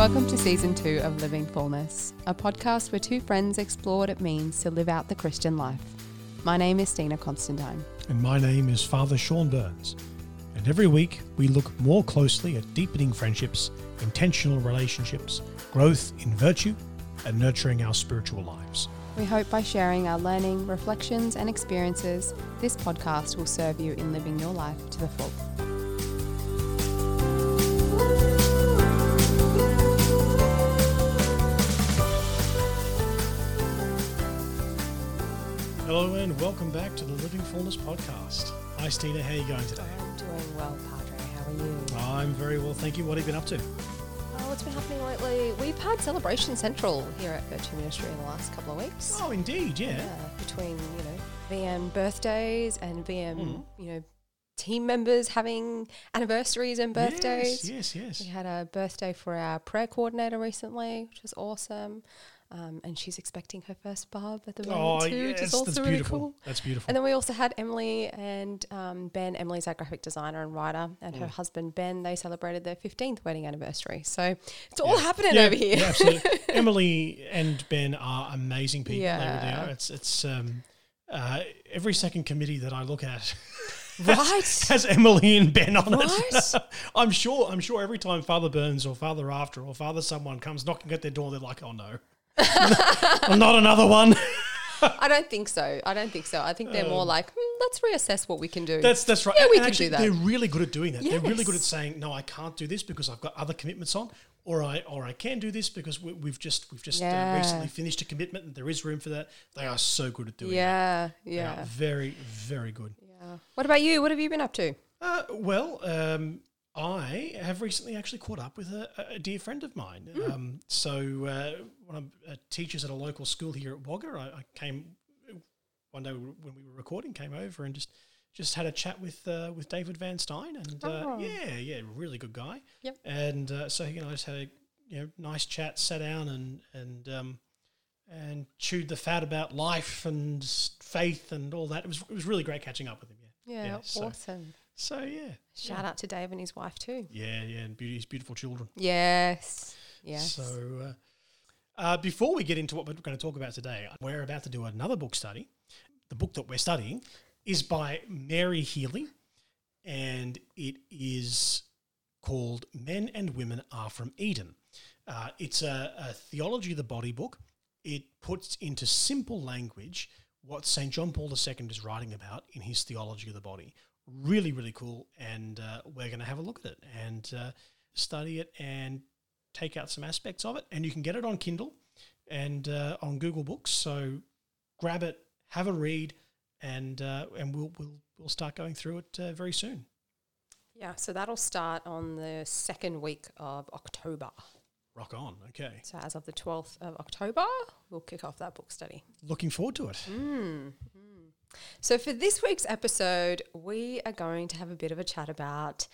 Welcome to season two of Living Fullness, a podcast where two friends explore what it means to live out the Christian life. My name is Stina Constantine. And my name is Father Sean Burns. And every week we look more closely at deepening friendships, intentional relationships, growth in virtue, and nurturing our spiritual lives. We hope by sharing our learning, reflections, and experiences, this podcast will serve you in living your life to the full. Welcome back to the Living Fullness podcast. Hi Stina, how are you going today? I'm doing well, Padre. How are you? I'm very well, thank you. What have you been up to? Oh, what's been happening lately? We've had Celebration Central here at Virtue Ministry in the last couple of weeks. Oh, indeed, yeah. Yeah, between you know VM birthdays and VM, Mm. you know, team members having anniversaries and birthdays. Yes, yes, We had a birthday for our prayer coordinator recently, which was awesome. Um, and she's expecting her first bub at the moment Oh, too, which is also that's really cool. That's beautiful. And then we also had Emily and um, Ben. Emily's our graphic designer and writer, and her Mm. husband Ben. They celebrated their 15th wedding anniversary. So it's all Yeah. happening Yeah, over here. Yeah, absolutely. Emily and Ben are amazing people. Yeah. It's it's um, uh, every second committee that I look at right? has Emily and Ben on Right? it. I'm sure. I'm sure every time Father Burns or Father After or Father someone comes knocking at their door, they're like, "Oh no, not another one." I don't think so. I don't think so. I think they're more like, hmm, let's reassess what we can do. Um, That's that's right. Yeah, we And can actually, do that. They're really good at doing that. They're really good at saying, "No, I can't do this because I've got other commitments on." Or I, or I can do this because we, we've just we've just Yeah. uh, recently finished a commitment and there is room for that. They are so good at doing that. yeah, They are yeah, very, very good. yeah. What about you? What have you been up to? Uh, well, um, I have recently actually caught up with a, a dear friend of mine. Hmm. Um, so, uh, one of uh, teachers at a local school here at Wagga, I, I came one day when we were recording, came over and just just had a chat with uh, with David Van Stein, and uh, Oh. yeah, yeah, really good guy. Yep. And uh, so you know, I just had a you know nice chat, sat down and and um, and chewed the fat about life and faith and all that. It was it was really great catching up with him. Yeah. Yeah, Yeah, awesome. So yeah. Shout out to Dave and his wife too. Yeah, yeah, and beauty, his beautiful children. Yes, yes. So, uh, uh, before we get into what we're going to talk about today, we're about to do another book study. The book that we're studying is by Mary Healy, and it is called Men and Women Are From Eden. Uh, it's a, a theology of the body book. It puts into simple language what St. John Paul II is writing about in his theology of the body. Really, really cool. And uh, we're going to have a look at it and uh, study it and take out some aspects of it. And you can get it on Kindle and uh, on Google Books. So grab it, have a read, and uh, and we'll we'll we'll start going through it uh, very soon. Yeah, so that'll start on the second week of October. Rock on. Okay. So as of the 12th of October, we'll kick off that book study. Looking forward to it. Mm. So for this week's episode, we are going to have a bit of a chat about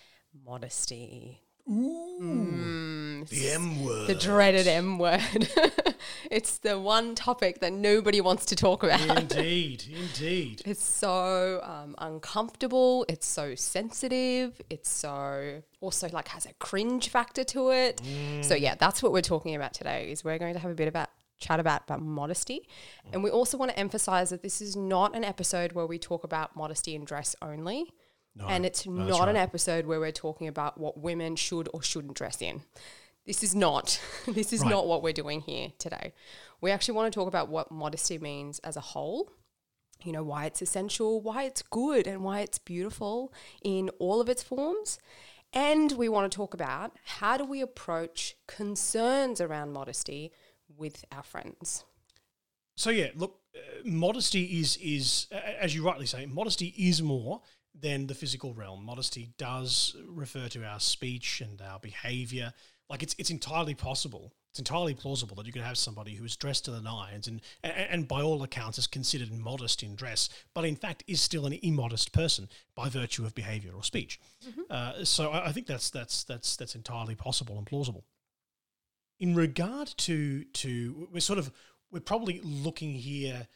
modesty. Mm, The M word. the dreaded M word. it's the one topic that nobody wants to talk about. Indeed, indeed. It's so um, uncomfortable. It's so sensitive. It's so also like has a cringe factor to it. So yeah, that's what we're talking about today. Is we're going to have a bit about chat about about modesty, mm. and we also want to emphasize that this is not an episode where we talk about modesty and dress only. No, and it's no, not an episode where we're talking about what women should or shouldn't dress in. This is not. this is Right. not what we're doing here today. We actually want to talk about what modesty means as a whole. You know, why it's essential, why it's good, and why it's beautiful in all of its forms. And we want to talk about how do we approach concerns around modesty with our friends. So yeah, look, uh, modesty is is a- as you rightly say, modesty is more than the physical realm. Modesty does refer to our speech and our behavior. Like it's it's entirely possible. It's entirely plausible that you could have somebody who is dressed to the nines and, and and by all accounts is considered modest in dress, but in fact is still an immodest person by virtue of behavior or speech. Uh, so I, I think that's that's that's that's entirely possible and plausible in regard to to we're sort of we're probably looking here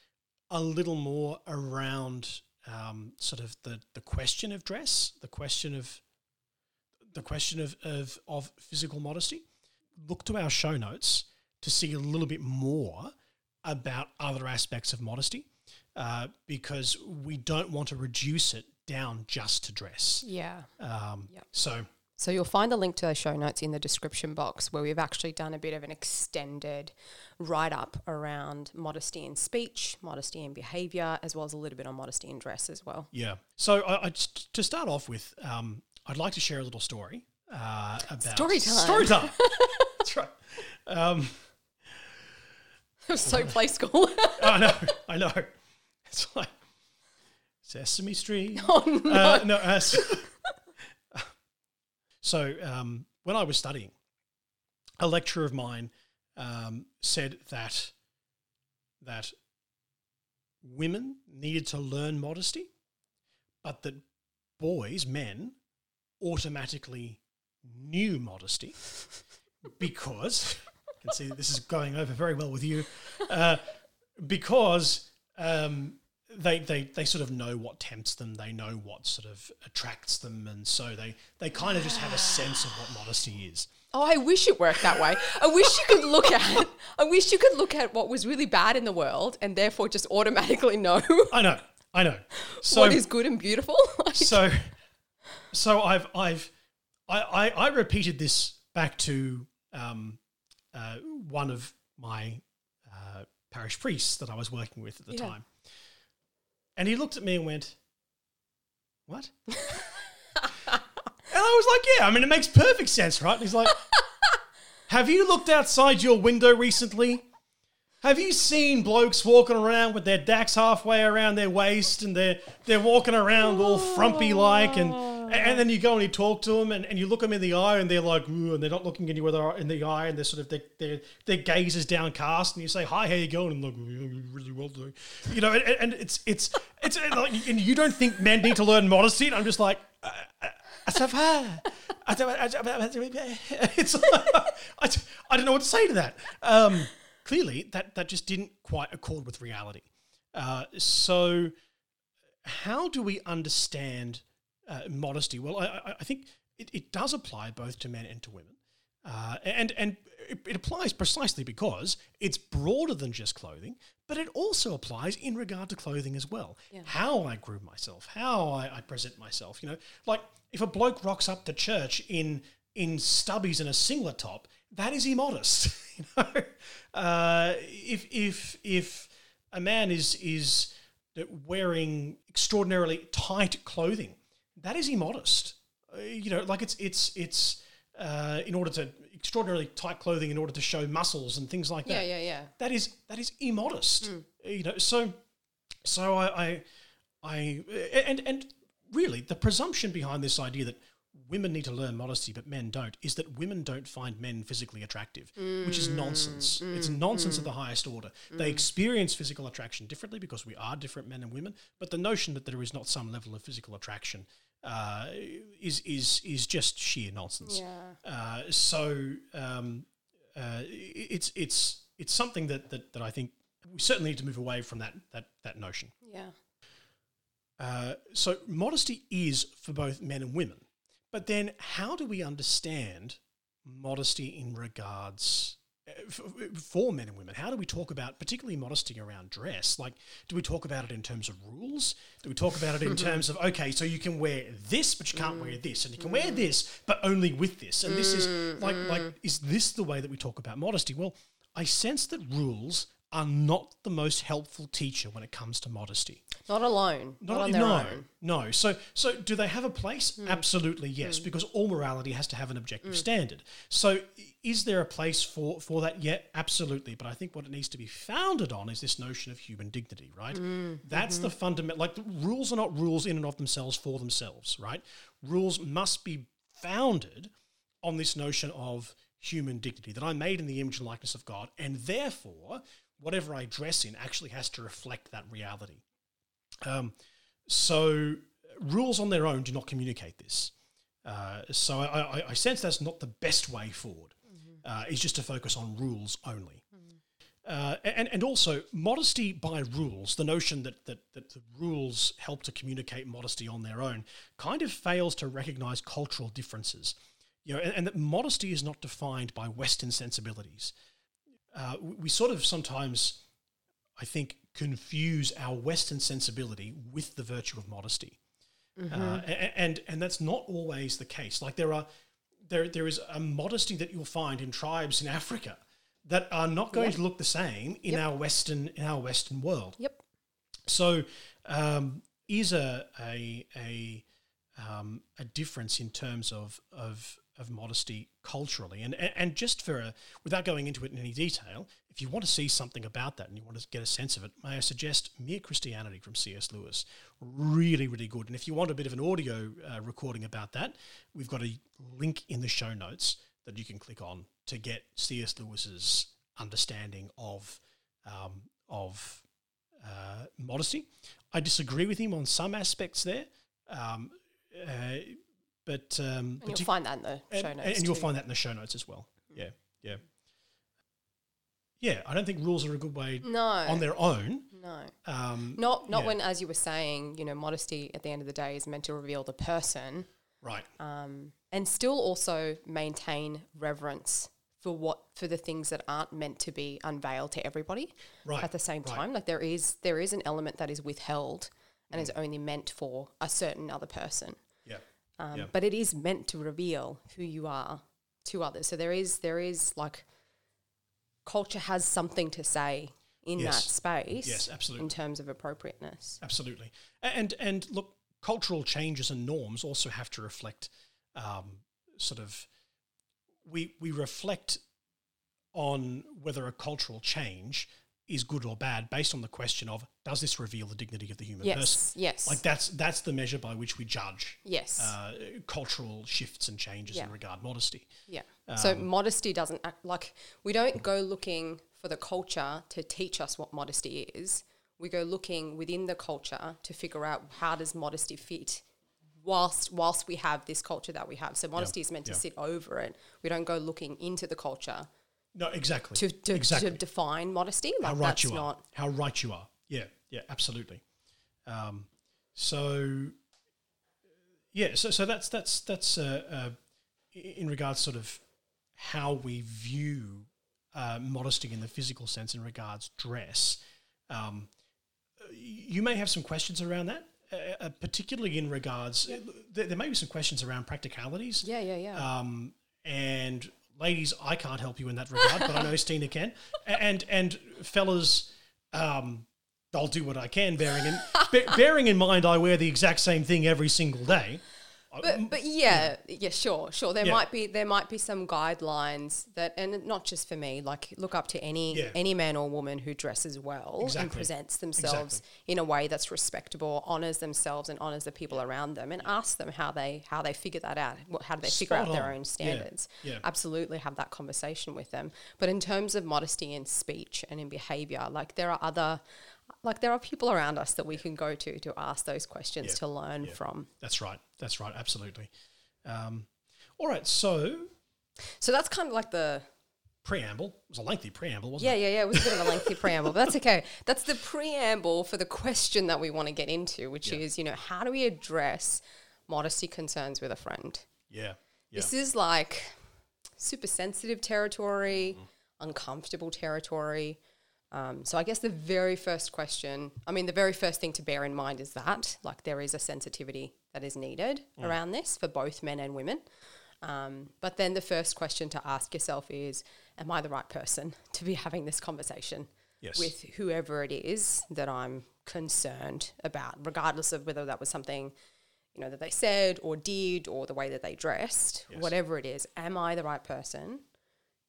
a little more around um, sort of the the question of dress, the question of the question of of, of physical modesty. look to our show notes to see a little bit more about other aspects of modesty uh, because we don't want to reduce it down just to dress. Yeah. Um, Yep. So, So you'll find the link to those show notes in the description box where we've actually done a bit of an extended write up around modesty in speech, modesty in behavior, as well as a little bit on modesty in dress as well. yeah. So, I, I, just- to start off with, um, I'd like to share a little story uh, about Story time. Story time. That's right. Um, It was so play school. I know, I know. It's like Sesame Street. oh, no. Uh, no. Uh, so um, when I was studying, a lecturer of mine um, said that that women needed to learn modesty, but that boys, men, automatically knew modesty because I can see this is going over very well with you, uh, because um, they, they they sort of know what tempts them, they know what sort of attracts them, and so they they kind of just have a sense of what modesty is. Oh, I wish it worked that way. I wish you could look at I wish you could look at what was really bad in the world and therefore just automatically know I know, I know. So what is good and beautiful. so so I've I've I, I, I repeated this back to um, uh, one of my uh, parish priests that I was working with at the Yeah. time, and he looked at me and went, "What?" and I was like, "Yeah, I mean, it makes perfect sense, right?" And he's like, "Have you looked outside your window recently?" Have you seen blokes walking around with their dacks halfway around their waist and they're they're walking around all frumpy like and and then you go and you talk to them and, and you look them in the eye and they're like Ooh, and they're not looking their- in the eye and they're sort of their their, their gaze is downcast and you say hi how you going and look really well doing you know and, and it's it's it's like and you don't think men need to learn modesty and I'm just like uh, uh, it's I, I don't know what to say to that. Um, clearly, that that just didn't quite accord with reality. Uh, so, how do we understand uh, modesty? Well, I, I- think it, it does apply both to men and to women, uh, and and it, it applies precisely because it's broader than just clothing, but it also applies in regard to clothing as well. How I groom myself, how I, I present myself. You know, like if a bloke rocks up to church in in stubbies and a singlet top, that is immodest. you know, uh, if if if a man is is wearing extraordinarily tight clothing, that is immodest. Uh, you know, like it's it's it's uh, in order to extraordinarily tight clothing in order to show muscles and things like that. yeah, yeah. Yeah. That is that is immodest. Hmm. Uh, you know, so so I I, I and and really the presumption behind this idea that women need to learn modesty but men don't is that women don't find men physically attractive which is nonsense mm, mm, it's nonsense of mm. the highest order they experience physical attraction differently because we are different men and women but the notion that there is not some level of physical attraction uh, is is is just sheer nonsense Yeah. uh, so um, uh, it's it's it's something that, that that I think we certainly need to move away from that that that notion. Yeah. Uh, so modesty is for both men and women, but then how do we understand modesty in regards for men and women? How do we talk about particularly modesty around dress? Like, do we talk about it in terms of rules? Do we talk about it in terms of okay, so you can wear this, but you can't wear mm. this, and you can wear this, but only with this, and this is like like mm, mm. is this the way that we talk about modesty? Well, I sense that rules are not the most helpful teacher when it comes to modesty. Not alone. Not, on their no, own. no. So, so do they have a place? Hmm. Absolutely, yes. Hmm. Because all morality has to have an objective hmm. standard. So, is there a place for for that? Yeah, absolutely. But I think what it needs to be founded on is this notion of human dignity, right? That's the fundamental. Like the rules are not rules in and of themselves for themselves, right? Rules must be founded on this notion of human dignity that I'm made in the image and likeness of God, and therefore, whatever I dress in actually has to reflect that reality. Um, so rules on their own do not communicate this. Uh, so I, I, I sense that's not the best way forward. Uh, is just to focus on rules only. Uh, and, and also modesty by rules, the notion that, that, that the rules help to communicate modesty on their own, kind of fails to recognize cultural differences. you know, and, and that modesty is not defined by Western sensibilities. Uh, we, sort of sometimes, I think, confuse our Western sensibility with the virtue of modesty, uh, and and that's not always the case. Like there are there there is a modesty that you'll find in tribes in Africa that are not going Yep. to look the same in Yep. our Western in our Western world. Yep. So, um, is a a a um, a difference in terms of of of modesty culturally, and and, just for a, without going into it in any detail, if you want to see something about that and you want to get a sense of it, may I suggest Mere Christianity from C.S. Lewis, really really good. And if you want a bit of an audio uh, recording about that, we've got a link in the show notes that you can click on to get C.S. Lewis's understanding of um, of uh, modesty. I disagree with him on some aspects there, um, uh, but um, And you'll partic- find that in the show and, notes. and you'll too. find that in the show notes as well. Yeah, yeah, yeah. I don't think rules are a good way no, on their own. no, Um, not not yeah. when, as you were saying, you know, modesty at the end of the day is meant to reveal the person, right. um, and still also maintain reverence for what for the things that aren't meant to be unveiled to everybody Right, at the same right. time. Like there is there is an element that is withheld and Mm. is only meant for a certain other person. Um, Yeah. But it is meant to reveal who you are to others. So there is there is like culture has something to say in that space. Yes, absolutely. In terms of appropriateness. absolutely. And and look, cultural changes and norms also have to reflect, um, sort of, we we reflect on whether a cultural change is good or bad based on the question of does this reveal the dignity of the human Yes. person? Yes. Like that's that's the measure by which we judge yes. uh, cultural shifts and changes Yeah. in regard modesty. yeah. so um, modesty doesn't act like we don't go looking for the culture to teach us what modesty is. We go looking within the culture to figure out how does modesty fit whilst whilst we have this culture that we have. So modesty is meant to yeah. sit over it. We don't go looking into the culture No, exactly. to, to, exactly. to define modesty. Like How right that's you are. not How right you are. Yeah, yeah, absolutely. Um, so, yeah, so so that's that's that's uh, uh, in regards sort of how we view uh, modesty in the physical sense in regards dress. Um, you may have some questions around that, uh, uh, particularly in regards. There, there may be some questions around practicalities. Yeah, yeah, yeah. Um, and ladies, I can't help you in that regard, but I know Stina can. And and fellas, um, I'll do what I can, bearing in bearing in mind I wear the exact same thing every single day. But but yeah, yeah, sure, sure. There Yeah. might be there might be some guidelines that, and not just for me. Like look up to any Yeah. any man or woman who dresses well and presents themselves in a way that's respectable, honors themselves and honors the people around them, and ask them how they how they figure that out. What, how do they figure Spot out their on. own Yeah, standards? yeah. Absolutely, have that conversation with them. But in terms of modesty in speech and in behavior, like there are other. Like there are people around us that we can go to to ask those questions Yeah. to learn Yeah. from. That's right. That's right. Absolutely. Um, all right. So So that's kind of like the preamble it was a lengthy preamble, wasn't yeah, it? yeah, yeah. Yeah. It was a bit of a lengthy preamble, but that's okay. That's the preamble for the question that we want to get into, which Yeah. is, you know, how do we address modesty concerns with a friend? Yeah. Yeah. This is like super sensitive territory, uncomfortable territory. Um, so I guess the very first question, I mean, the very first thing to bear in mind is that like there is a sensitivity that is needed around this for both men and women. Um, but then the first question to ask yourself is, am I the right person to be having this conversation Yes. with whoever it is that I'm concerned about, regardless of whether that was something you know that they said or did or the way that they dressed, Yes. whatever it is. Am I the right person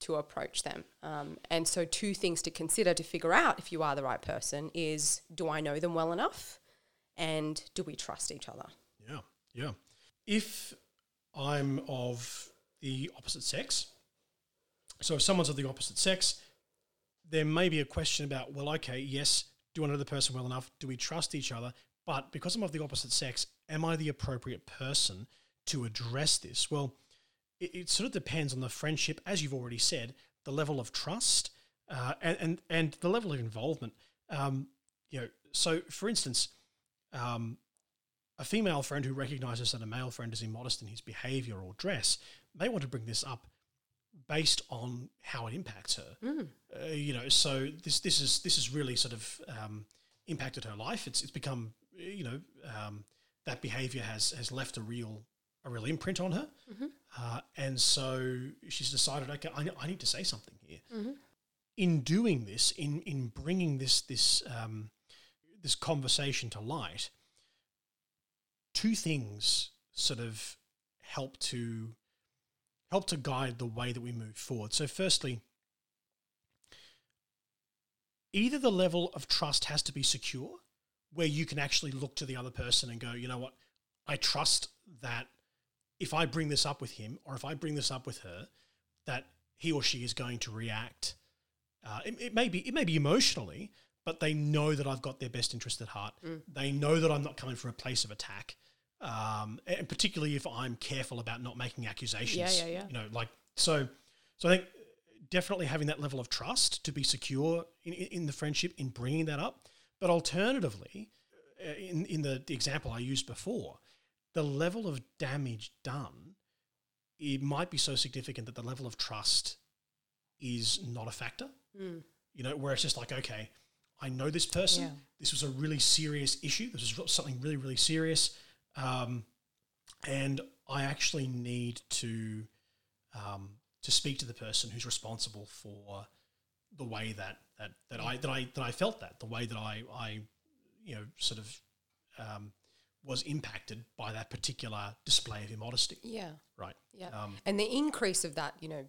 to approach them? Um, and so, two things to consider to figure out if you are the right person is: do I know them well enough, and do we trust each other? Yeah, yeah. If I'm of the opposite sex, so if someone's of the opposite sex, there may be a question about, well, okay, yes, do I know the person well enough? Do we trust each other? But because I'm of the opposite sex, am I the appropriate person to address this? Well, it, it sort of depends on the friendship, as you've already said, the level of trust uh, and, and and the level of involvement. Um, you know, so for instance, um, a female friend who recognizes that a male friend is immodest in his behavior or dress may want to bring this up based on how it impacts her. Uh, you know, so this this is this is really sort of um, impacted her life. It's it's become you know um, that behavior has has left a real a real imprint on her, uh, and so she's decided, okay, I, I need to say something here. In doing this, in in bringing this this um, this conversation to light, two things sort of help to help to guide the way that we move forward. So, firstly, either the level of trust has to be secure, where you can actually look to the other person and go, you know what, I trust that if I bring this up with him or if I bring this up with her, that he or she is going to react. Uh, it, it may be it may be emotionally, but they know that I've got their best interest at heart. They know that I'm not coming from a place of attack, um, and particularly if I'm careful about not making accusations. Yeah, yeah, yeah. You know, like so. So I think definitely having that level of trust to be secure in, in in the friendship in bringing that up, but alternatively, uh, in in the, the example I used before, the level of damage done, it might be so significant that the level of trust is not a factor. You know, where it's just like, okay, I know this person. Yeah. This was a really serious issue. This was something really, really serious. Um, and I actually need to um, to speak to the person who's responsible for the way that that, that I that I that I felt that the way that I I you know sort of um, was impacted by that particular display of immodesty. Yeah. Right. Yeah. Um, and the increase of that, you know,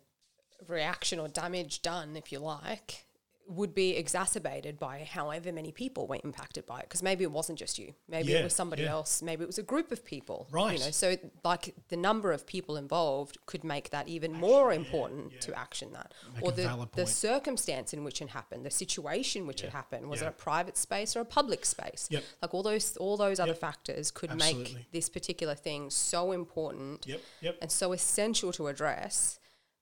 reaction or damage done, if you like, would be exacerbated by however many people were impacted by it. Because maybe it wasn't just you. Maybe Yeah, it was somebody yeah. else. Maybe it was a group of people. Right. You know, so like the number of people involved could make that even more important to action that. Make or the, the circumstance in which it happened, the situation which it happened. Was Yeah. it a private space or a public space? Yep. Like all those all those other Yep. factors could Absolutely. make this particular thing so important Yep. Yep. and so essential to address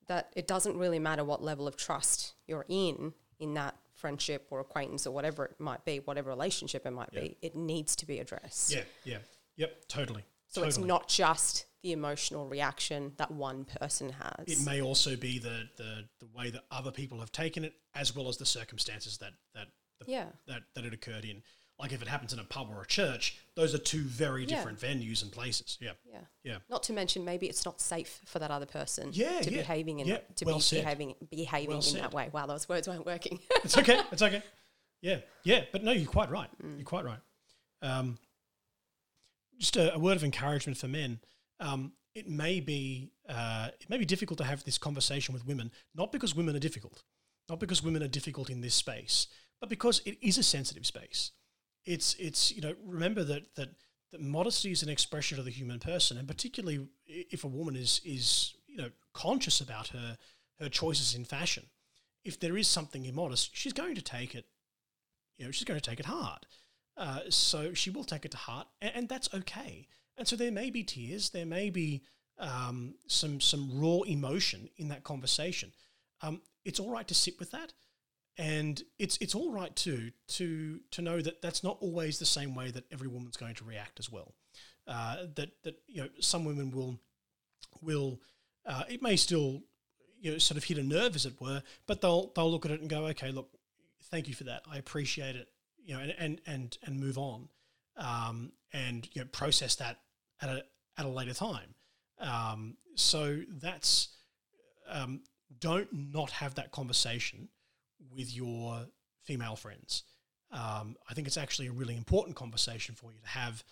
that it doesn't really matter what level of trust you're in in that friendship or acquaintance or whatever it might be, whatever relationship it might be, it needs to be addressed. Yeah. Yeah. Yep. Totally. So totally. it's not just the emotional reaction that one person has. It may also be the, the the way that other people have taken it, as well as the circumstances that that the, Yeah. that that it occurred in. Like if it happens in a pub or a church, those are two very Yeah. different venues and places. Yeah. yeah. Yeah. Not to mention maybe it's not safe for that other person Yeah, to yeah, behaving in yeah, that, to well be said. behaving behaving Well in said. that way. Wow, those words weren't working. It's okay. It's okay. Yeah. Yeah. But no, you're quite right. Mm. You're quite right. Um, just a, a word of encouragement for men. Um, it may be uh, it may be difficult to have this conversation with women, not because women are difficult, not because women are difficult in this space, but because it is a sensitive space. It's it's you know remember that that that modesty is an expression of the human person, and particularly if a woman is is you know conscious about her her choices in fashion. If there is something immodest, she's going to take it. You know, she's going to take it hard. Uh, so she will take it to heart, and, and that's okay. And so there may be tears, there may be um, some some raw emotion in that conversation. Um, it's all right to sit with that, and it's it's all right too to to know that that's not always the same way that every woman's going to react as well. Uh, that that you know some women will will uh, it may still you know sort of hit a nerve as it were, but they'll they'll look at it and go, okay, look, thank you for that, I appreciate it, you know, and and and, and move on, um, and you know process that at a at a later time. Um, so that's um, don't not have that conversation with your female friends. Um, I think it's actually a really important conversation for you to have,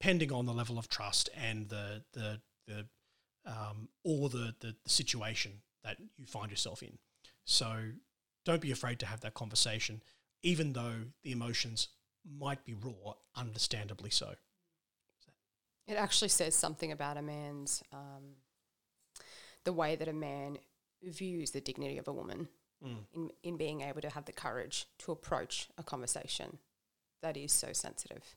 pending on the level of trust and the the the um, or the, the the situation that you find yourself in. So don't be afraid to have that conversation, even though the emotions might be raw, understandably so. It actually says something about a man's, um, the way that a man views the dignity of a woman in, in being able to have the courage to approach a conversation that is so sensitive.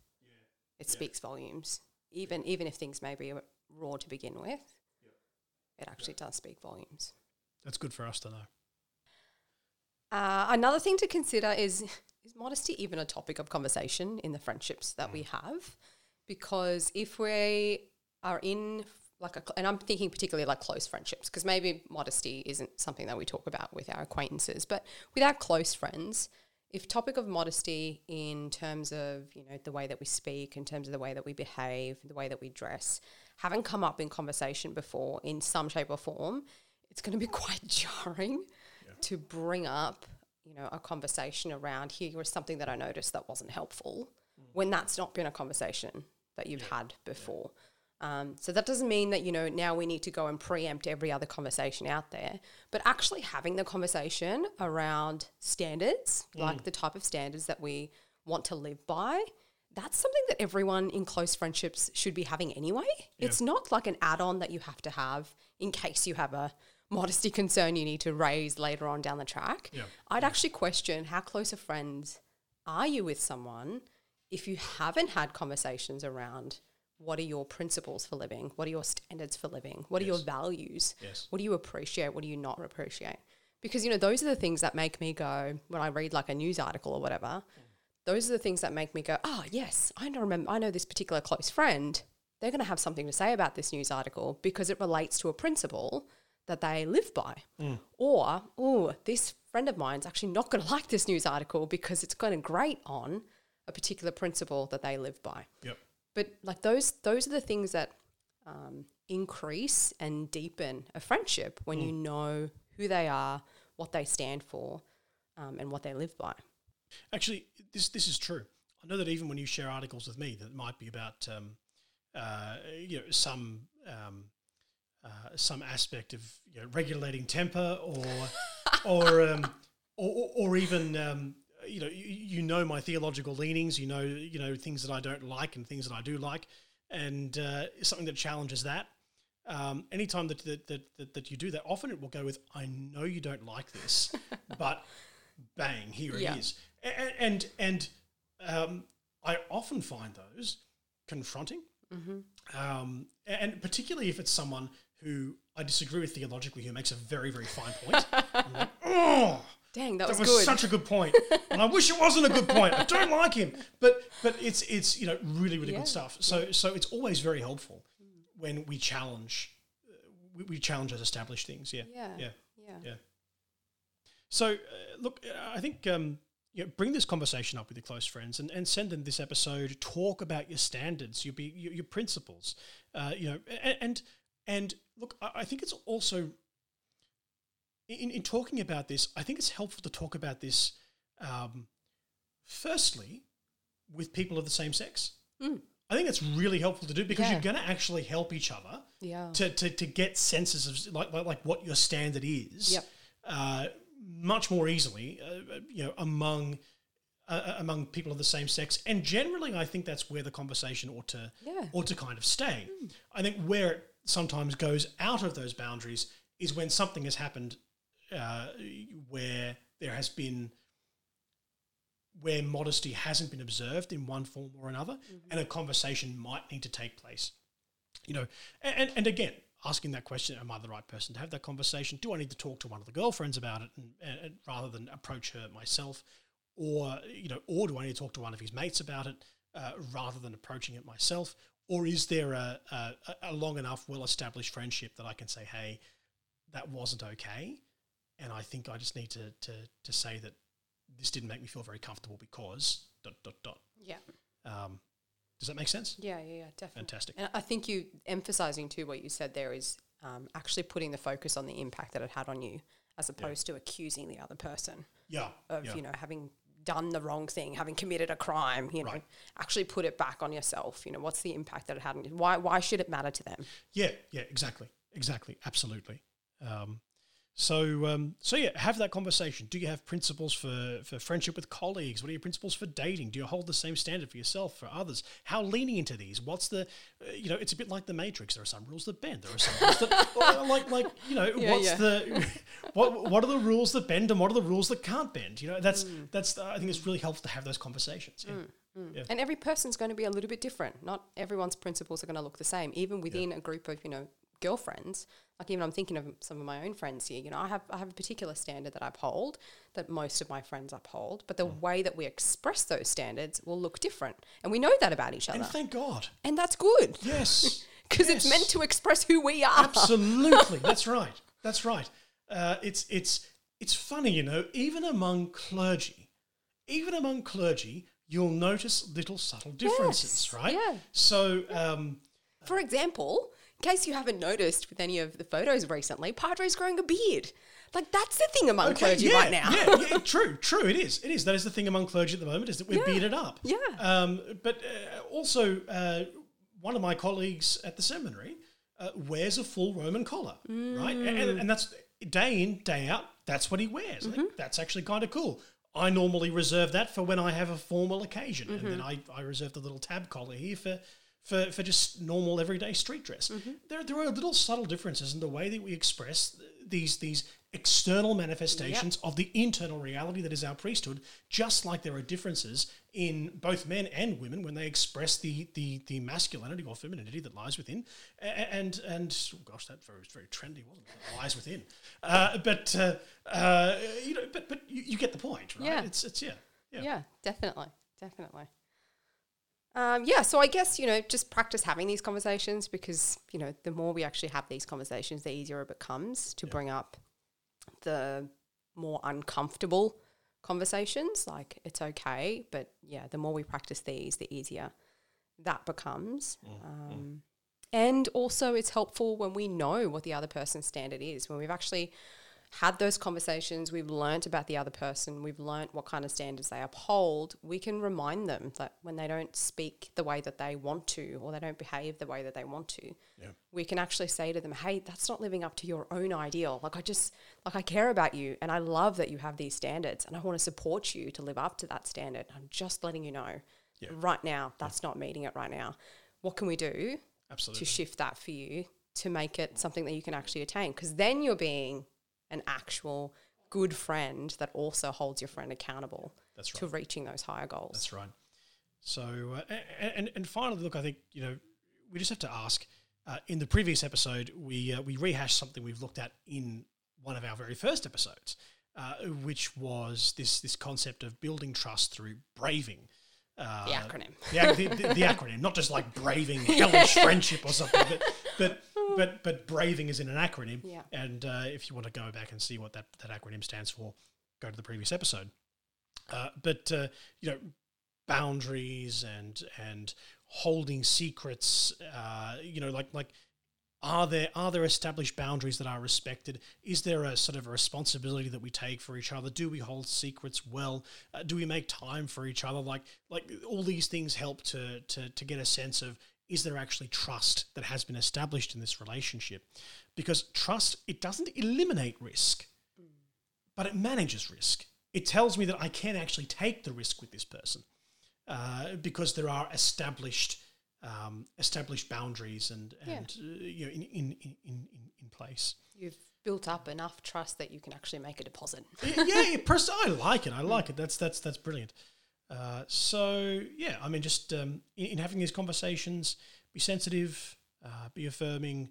It speaks volumes. Even, even if things may be raw to begin with, it actually does speak volumes. That's good for us to know. Uh, another thing to consider is is modesty even a topic of conversation in the friendships that we have? because if we are in like a, and I'm thinking particularly like close friendships because maybe modesty isn't something that we talk about with our acquaintances, but with our close friends, if topic of modesty in terms of you know the way that we speak, in terms of the way that we behave, the way that we dress, haven't come up in conversation before in some shape or form, it's going to be quite jarring to bring up you know a conversation around here was something that I noticed that wasn't helpful mm. when that's not been a conversation that you've had before. Um, so that doesn't mean that you know now we need to go and preempt every other conversation out there, but actually having the conversation around standards, like the type of standards that we want to live by. That's something that everyone in close friendships should be having anyway. It's not like an add-on that you have to have in case you have a modesty concern you need to raise later on down the track. Yeah. I'd actually question how close of friends are you with someone if you haven't had conversations around what are your principles for living? What are your standards for living? What are your values? Yes. What do you appreciate? What do you not appreciate? Because, you know, those are the things that make me go, when I read like a news article or whatever, those are the things that make me go, oh, yes, I know, remember, I know this particular close friend. They're going to have something to say about this news article because it relates to a principle that they live by. Mm. Or, oh, this friend of mine's actually not going to like this news article because it's going to grate on a particular principle that they live by. Yep. But like those, those are the things that um, increase and deepen a friendship when you know who they are, what they stand for, um, and what they live by. Actually, this this is true. I know that even when you share articles with me that might be about um, uh, you know some um, uh, some aspect of you know, regulating temper or or, um, or or or even um, you know you, you know my theological leanings. You know you know things that I don't like and things that I do like, and uh, something that challenges that. Um, anytime that that, that that that you do that, often it will go with "I know you don't like this, but bang, here Yeah. it is." And and, and um, I often find those confronting, um, and particularly if it's someone who I disagree with theologically, who makes a very very fine point. I'm like, oh, Dang, that that was, was such a good point, and I wish it wasn't a good point. I don't like him, but but it's it's you know really really Yeah. good stuff. So so it's always very helpful when we challenge uh, we, we challenge those established things. Yeah, yeah. yeah. Yeah. Yeah. So, uh, look, I think um, you know, bring this conversation up with your close friends and, and send them this episode. Talk about your standards, your be your, your principles. Uh, you know, and and, and look, I, I think it's also in, in talking about this. I think it's helpful to talk about this. Um, firstly, with people of the same sex. I think that's really helpful to do because Yeah. you're going to actually help each other Yeah. to, to, to get senses of like, like like what your standard is Yep. uh, much more easily uh, you know among uh, among people of the same sex and generally I think that's where the conversation ought to Yeah. ought to kind of stay I think where it sometimes goes out of those boundaries is when something has happened uh, where there has been where modesty hasn't been observed in one form or another, and a conversation might need to take place. You know, and, and again, asking that question, am I the right person to have that conversation? Do I need to talk to one of the girlfriends about it and, and, and rather than approach her myself? Or, you know, or do I need to talk to one of his mates about it uh, rather than approaching it myself? Or is there a, a, a long enough, well established friendship that I can say, hey, that wasn't okay? And I think I just need to, to, to say that this didn't make me feel very comfortable because dot dot dot. Yeah. Um, does that make sense? Yeah, yeah, yeah, definitely. Fantastic. And I think you emphasizing too what you said there is um, actually putting the focus on the impact that it had on you, as opposed to accusing the other person Yeah. of yeah. you know having done the wrong thing, having committed a crime. You know, Right. actually put it back on yourself. You know, what's the impact that it had on you? Why why should it matter to them? Yeah, yeah, exactly, exactly, absolutely. Um, so, um, so yeah, have that conversation. Do you have principles for, for friendship with colleagues? What are your principles for dating? Do you hold the same standard for yourself, for others? How leaning into these? What's the, uh, you know, it's a bit like the Matrix. There are some rules that bend. There are some rules that, uh, like, like, you know, Yeah, what's yeah. the, what, what are the rules that bend and what are the rules that can't bend? You know, that's, that's, I think it's really helpful to have those conversations. Yeah. Yeah. And every person's going to be a little bit different. Not everyone's principles are going to look the same, even within a group of you know girlfriends, like even I'm thinking of some of my own friends here. You know, I have I have a particular standard that I uphold that most of my friends uphold, but the Mm. way that we express those standards will look different, and we know that about each other, And thank God. and that's good Yes. because it's meant to express who we are. Absolutely, that's right. That's right. Uh, it's it's it's funny, you know. Even among clergy, even among clergy, you'll notice little subtle differences, Yes, right? yeah. So, um, For example, in case you haven't noticed with any of the photos recently, Padre's growing a beard. Like that's the thing among clergy yeah, right now. yeah, yeah, true, true. It is. It is. That is the thing among clergy at the moment is that we're Yeah, bearded up. yeah. Um, but uh, also, uh, one of my colleagues at the seminary uh, wears a full Roman collar, right? And, and, and that's day in, day out. That's what he wears. Mm-hmm. that's actually kind of cool. I normally reserve that for when I have a formal occasion, and Mm-hmm. then I, I reserve the little tab collar here for. For, for just normal everyday street dress, Mm-hmm. there, there are little subtle differences in the way that we express these these external manifestations of the internal reality that is our priesthood, just like there are differences in both men and women when they express the the, the masculinity or femininity that lies within. And and oh gosh, that very very trendy, wasn't it? Lies within. Uh, but uh, uh, you know, but but you, you get the point, right? Yeah. It's it's yeah. Yeah. Yeah, definitely, definitely. Um, yeah, so I guess you know just practice having these conversations because you know the more we actually have these conversations, the easier it becomes to bring up the more uncomfortable conversations. Like it's okay, but yeah, the more we practice these, the easier that becomes. Um, and also, it's helpful when we know what the other person's standard is, when we've actually had those conversations, we've learnt about the other person, we've learnt what kind of standards they uphold, we can remind them that when they don't speak the way that they want to or they don't behave the way that they want to, Yeah. we can actually say to them, hey, that's not living up to your own ideal. Like, I just, like, I care about you and I love that you have these standards and I want to support you to live up to that standard. I'm just letting you know Yeah. right now, that's not meeting it right now. What can we do Absolutely. to shift that for you to make it something that you can actually attain? Because then you're being an actual good friend that also holds your friend accountable That's right. to reaching those higher goals. That's right. So, uh, and and finally, look, I think you know we just have to ask. Uh, in the previous episode, we uh, we rehashed something we've looked at in one of our very first episodes, uh, which was this this concept of building trust through braving. Uh, the acronym. the, the, the, the acronym, not just like braving hellish friendship or something, but but but but braving is in an acronym. Yeah. And uh, if you want to go back and see what that, that acronym stands for, go to the previous episode. Uh, but uh, you know, boundaries and and holding secrets. Uh, you know, like like are there are there established boundaries that are respected? Is there a sort of a responsibility that we take for each other? Do we hold secrets well? Uh, do we make time for each other? Like like all these things help to to to get a sense of is there actually trust that has been established in this relationship? Because trust it doesn't eliminate risk, but it manages risk. It tells me that I can actually take the risk with this person uh, because there are established um, established boundaries and and uh, you know in in, in in in place. You've built up enough trust that you can actually make a deposit. yeah, yeah, pers- I like it. I like it. That's that's that's brilliant. Uh, so yeah, I mean, just um, in, in having these conversations, be sensitive, uh, be affirming,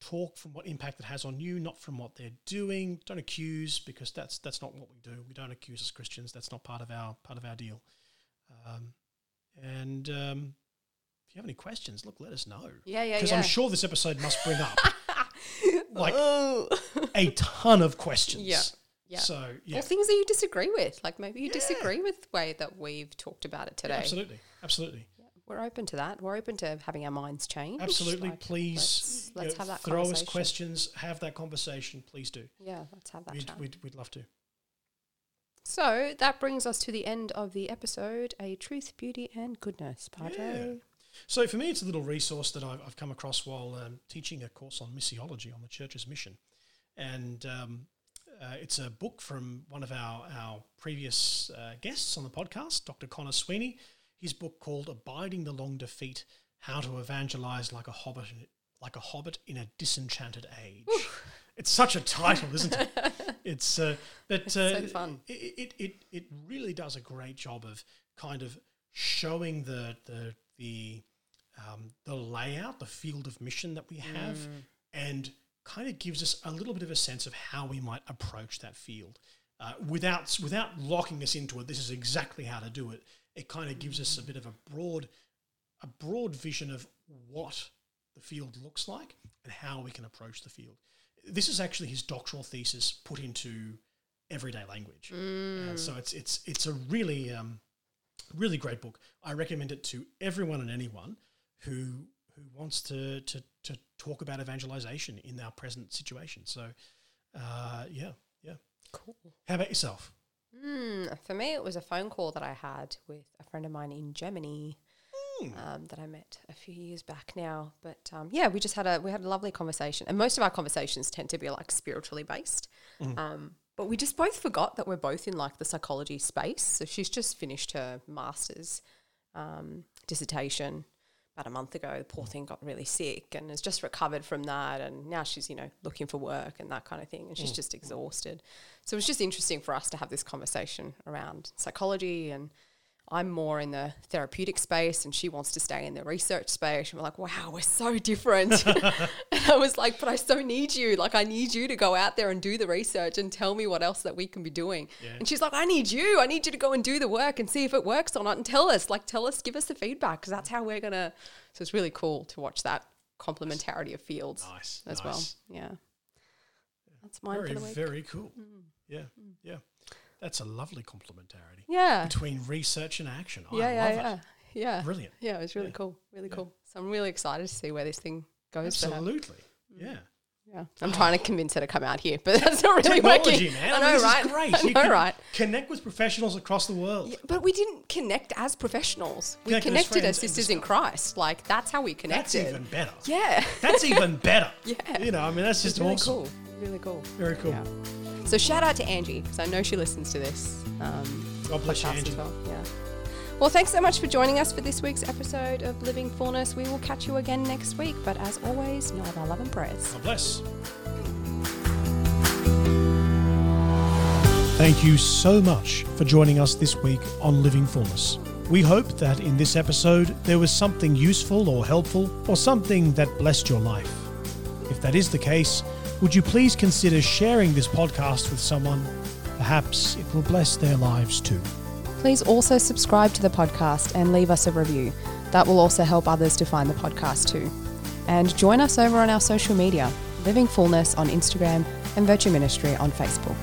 talk from what impact it has on you, not from what they're doing. Don't accuse because that's that's not what we do. We don't accuse as Christians. That's not part of our part of our deal. Um, and um, if you have any questions, look, let us know. Yeah, yeah, Because yeah. I'm sure this episode must bring up like oh. a ton of questions. Yeah, yeah. So yeah, Or things that you disagree with. Like maybe you disagree with the way that we've talked about it today. absolutely, absolutely. We're open to that. We're open to having our minds changed. Absolutely, Like, please Let's, let's know, have that throw us questions, have that conversation. Please do. Yeah, let's have that We'd, we'd, we'd love to. So that brings us to the end of the episode A Truth, Beauty, and Goodness, Padre. So for me, it's a little resource that I've, I've come across while um, teaching a course on missiology on the church's mission, and um, uh, it's a book from one of our our previous uh, guests on the podcast, Dr. Conor Sweeney. His book called "Abiding the Long Defeat: How to Evangelize Like a Hobbit, like a Hobbit in a Disenchanted Age." It's such a title, isn't it? It's uh, but It's uh, so fun. It, it it it really does a great job of kind of showing the the the um, the layout, the field of mission that we have, and kind of gives us a little bit of a sense of how we might approach that field uh, without without locking us into it. This is exactly how to do it. It kind of gives us a bit of a broad a broad vision of what the field looks like and how we can approach the field. This is actually his doctoral thesis put into everyday language. Uh, so it's it's it's a really um, really great book. I recommend it to everyone and anyone who who wants to to talk about evangelization in our present situation. So uh, yeah, yeah. Cool. How about yourself? Mm, for me, it was a phone call that I had with a friend of mine in Germany um, that I met a few years back now. But um, yeah, we just had a we had a lovely conversation, and most of our conversations tend to be like spiritually based. Um, but we just both forgot that we're both in like the psychology space. So she's just finished her master's um, dissertation about a month ago. The poor thing got really sick and has just recovered from that. And now she's, you know, looking for work and that kind of thing. And she's mm. just exhausted. So it was just interesting for us to have this conversation around psychology. And I'm more in the therapeutic space and she wants to stay in the research space. And we're like, wow, we're so different. and I was like, but I so need you. Like, I need you to go out there and do the research and tell me what else that we can be doing. Yeah. And she's like, I need you. I need you to go and do the work and see if it works or not and tell us, like, tell us, give us the feedback because that's how we're going to. So it's really cool to watch that complementarity of fields Nice as nice. well. Yeah. That's mine Very for the week. very cool. Mm. Yeah, yeah. That's a lovely complementarity yeah. between research and action. I Yeah, yeah, love yeah. it. Yeah. Brilliant. Yeah, it was really Yeah. cool. Really cool. So I'm really excited to see where this thing goes. Absolutely. Mm. Yeah. Yeah. I'm trying to convince her to come out here, but that's not really Technology, working. man. I I know, mean, this right? great. I You know, can right? Connect with professionals across the world. Yeah, but we didn't connect as professionals. We Connected as connected as sisters in. Christ. Like that's how we connected. That's even better. yeah. That's even better. Yeah. You know, I mean, that's just It's really awesome. cool. Really cool. Very cool. Yeah. So shout out to Angie because I know she listens to this. Um, God bless you, Angie. as well. Yeah. Well, thanks so much for joining us for this week's episode of Living Fullness. We will catch you again next week. But as always, know of our love and prayers. God bless. Thank you so much for joining us this week on Living Fullness. We hope that in this episode there was something useful or helpful or something that blessed your life. If that is the case, would you please consider sharing this podcast with someone? Perhaps it will bless their lives too. Please also subscribe to the podcast and leave us a review. That will also help others to find the podcast too. And join us over on our social media Living Fullness on Instagram and Virtue Ministry on Facebook.